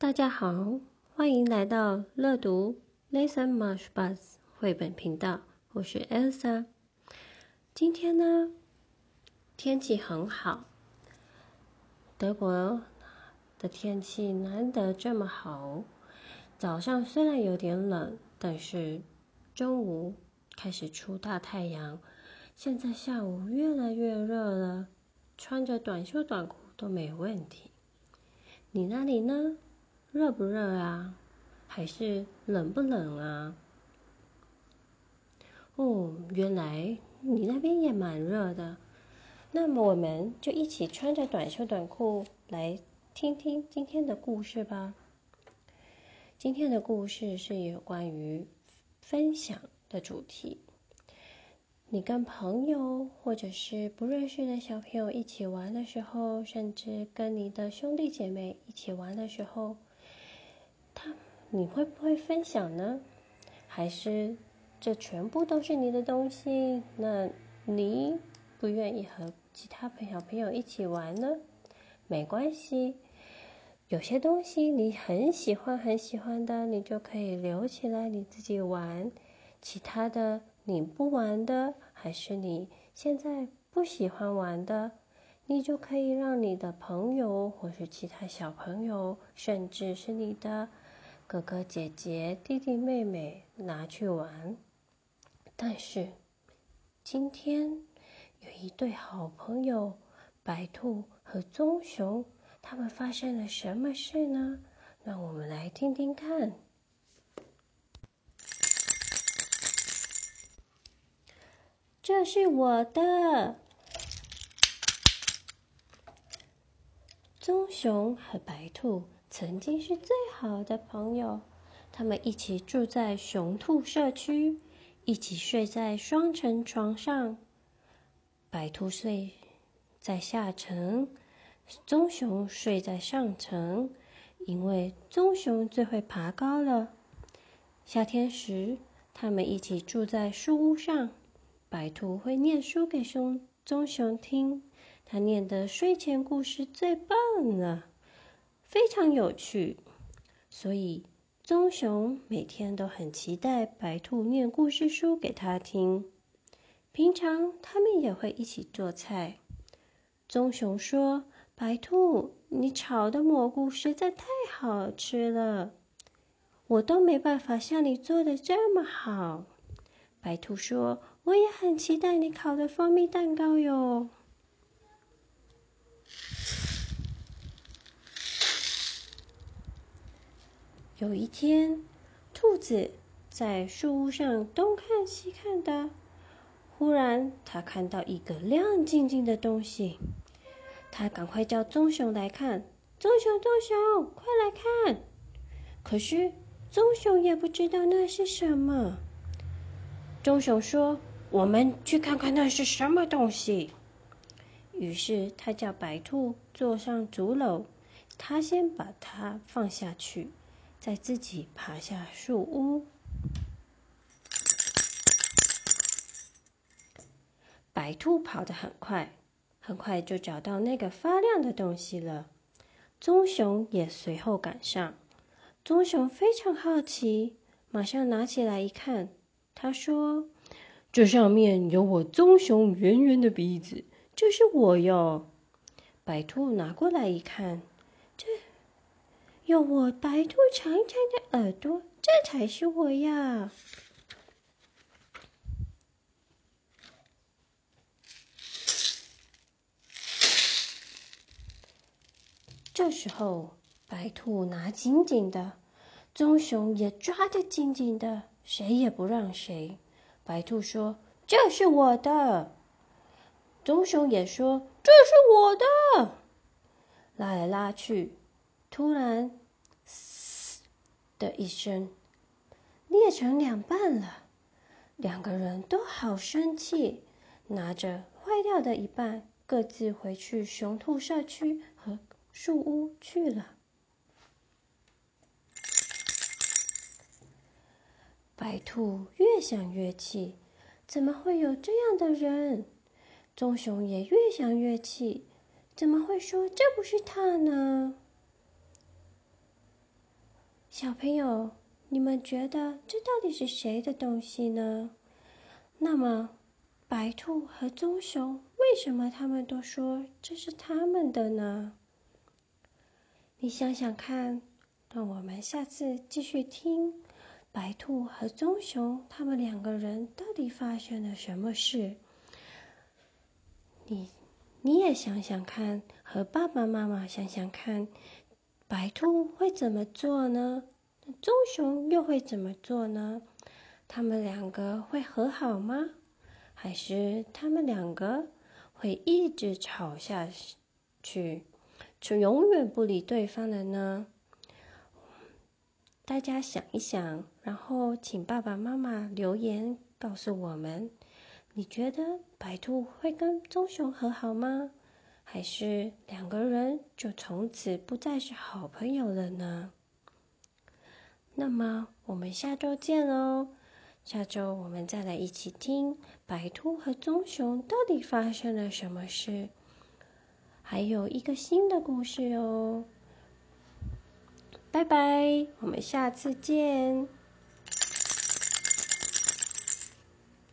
大家好，欢迎来到乐读 Listen Much Bus 绘本频道，我是 Elsa。今天呢，天气很好，德国的天气难得这么好。早上虽然有点冷，但是中午开始出大太阳。现在下午越来越热了，穿着短袖短裤都没问题。你那里呢？热不热啊？还是冷不冷啊？哦，原来你那边也蛮热的。那么我们就一起穿着短袖短裤来听听今天的故事吧。今天的故事是有关于分享的主题。你跟朋友或者是不认识的小朋友一起玩的时候，甚至跟你的兄弟姐妹一起玩的时候。你会不会分享呢？还是这全部都是你的东西？那你不愿意和其他朋小朋友一起玩呢？没关系，有些东西你很喜欢很喜欢的，你就可以留起来你自己玩；其他的你不玩的，还是你现在不喜欢玩的，你就可以让你的朋友或是其他小朋友，甚至是你的。哥哥姐姐、弟弟妹妹拿去玩，但是今天有一对好朋友白兔和棕熊，他们发生了什么事呢？让我们来听听看。这是我的。棕熊和白兔。曾经是最好的朋友，他们一起住在熊兔社区，一起睡在双层床上。白兔睡在下层，棕熊睡在上层，因为棕熊最会爬高了。夏天时，他们一起住在树屋上。白兔会念书给熊棕熊听，他念的睡前故事最棒了。非常有趣，所以棕熊每天都很期待白兔念故事书给他听。平常他们也会一起做菜。棕熊说：“白兔，你炒的蘑菇实在太好吃了，我都没办法像你做的这么好。”白兔说：“我也很期待你烤的蜂蜜蛋糕哟。”有一天，兔子在树屋上东看西看的，忽然他看到一个亮晶晶的东西，他赶快叫棕熊来看。棕熊，棕熊，快来看！可是棕熊也不知道那是什么。棕熊说：“我们去看看那是什么东西。”于是他叫白兔坐上竹篓，他先把它放下去。再自己爬下树屋，白兔跑得很快，很快就找到那个发亮的东西了。棕熊也随后赶上。棕熊非常好奇，马上拿起来一看，他说：“这上面有我棕熊圆圆的鼻子，就是我哟。”白兔拿过来一看，这。有我白兔长长的耳朵，这才是我呀！这时候，白兔拿紧紧的，棕熊也抓得紧紧的，谁也不让谁。白兔说：“这是我的。”棕熊也说：“这是我的。”拉来拉去。突然，的一声，裂成两半了。两个人都好生气，拿着坏掉的一半，各自回去熊兔社区和树屋去了。白兔越想越气，怎么会有这样的人？棕熊也越想越气，怎么会说这不是他呢？小朋友，你们觉得这到底是谁的东西呢？那么，白兔和棕熊为什么他们都说这是他们的呢？你想想看。那我们下次继续听白兔和棕熊他们两个人到底发生了什么事。你你也想想看，和爸爸妈妈想想看，白兔会怎么做呢？棕熊又会怎么做呢？他们两个会和好吗？还是他们两个会一直吵下去，就永远不理对方的呢？大家想一想，然后请爸爸妈妈留言告诉我们：你觉得白兔会跟棕熊和好吗？还是两个人就从此不再是好朋友了呢？那么我们下周见喽！下周我们再来一起听白兔和棕熊到底发生了什么事，还有一个新的故事哦。拜拜，我们下次见。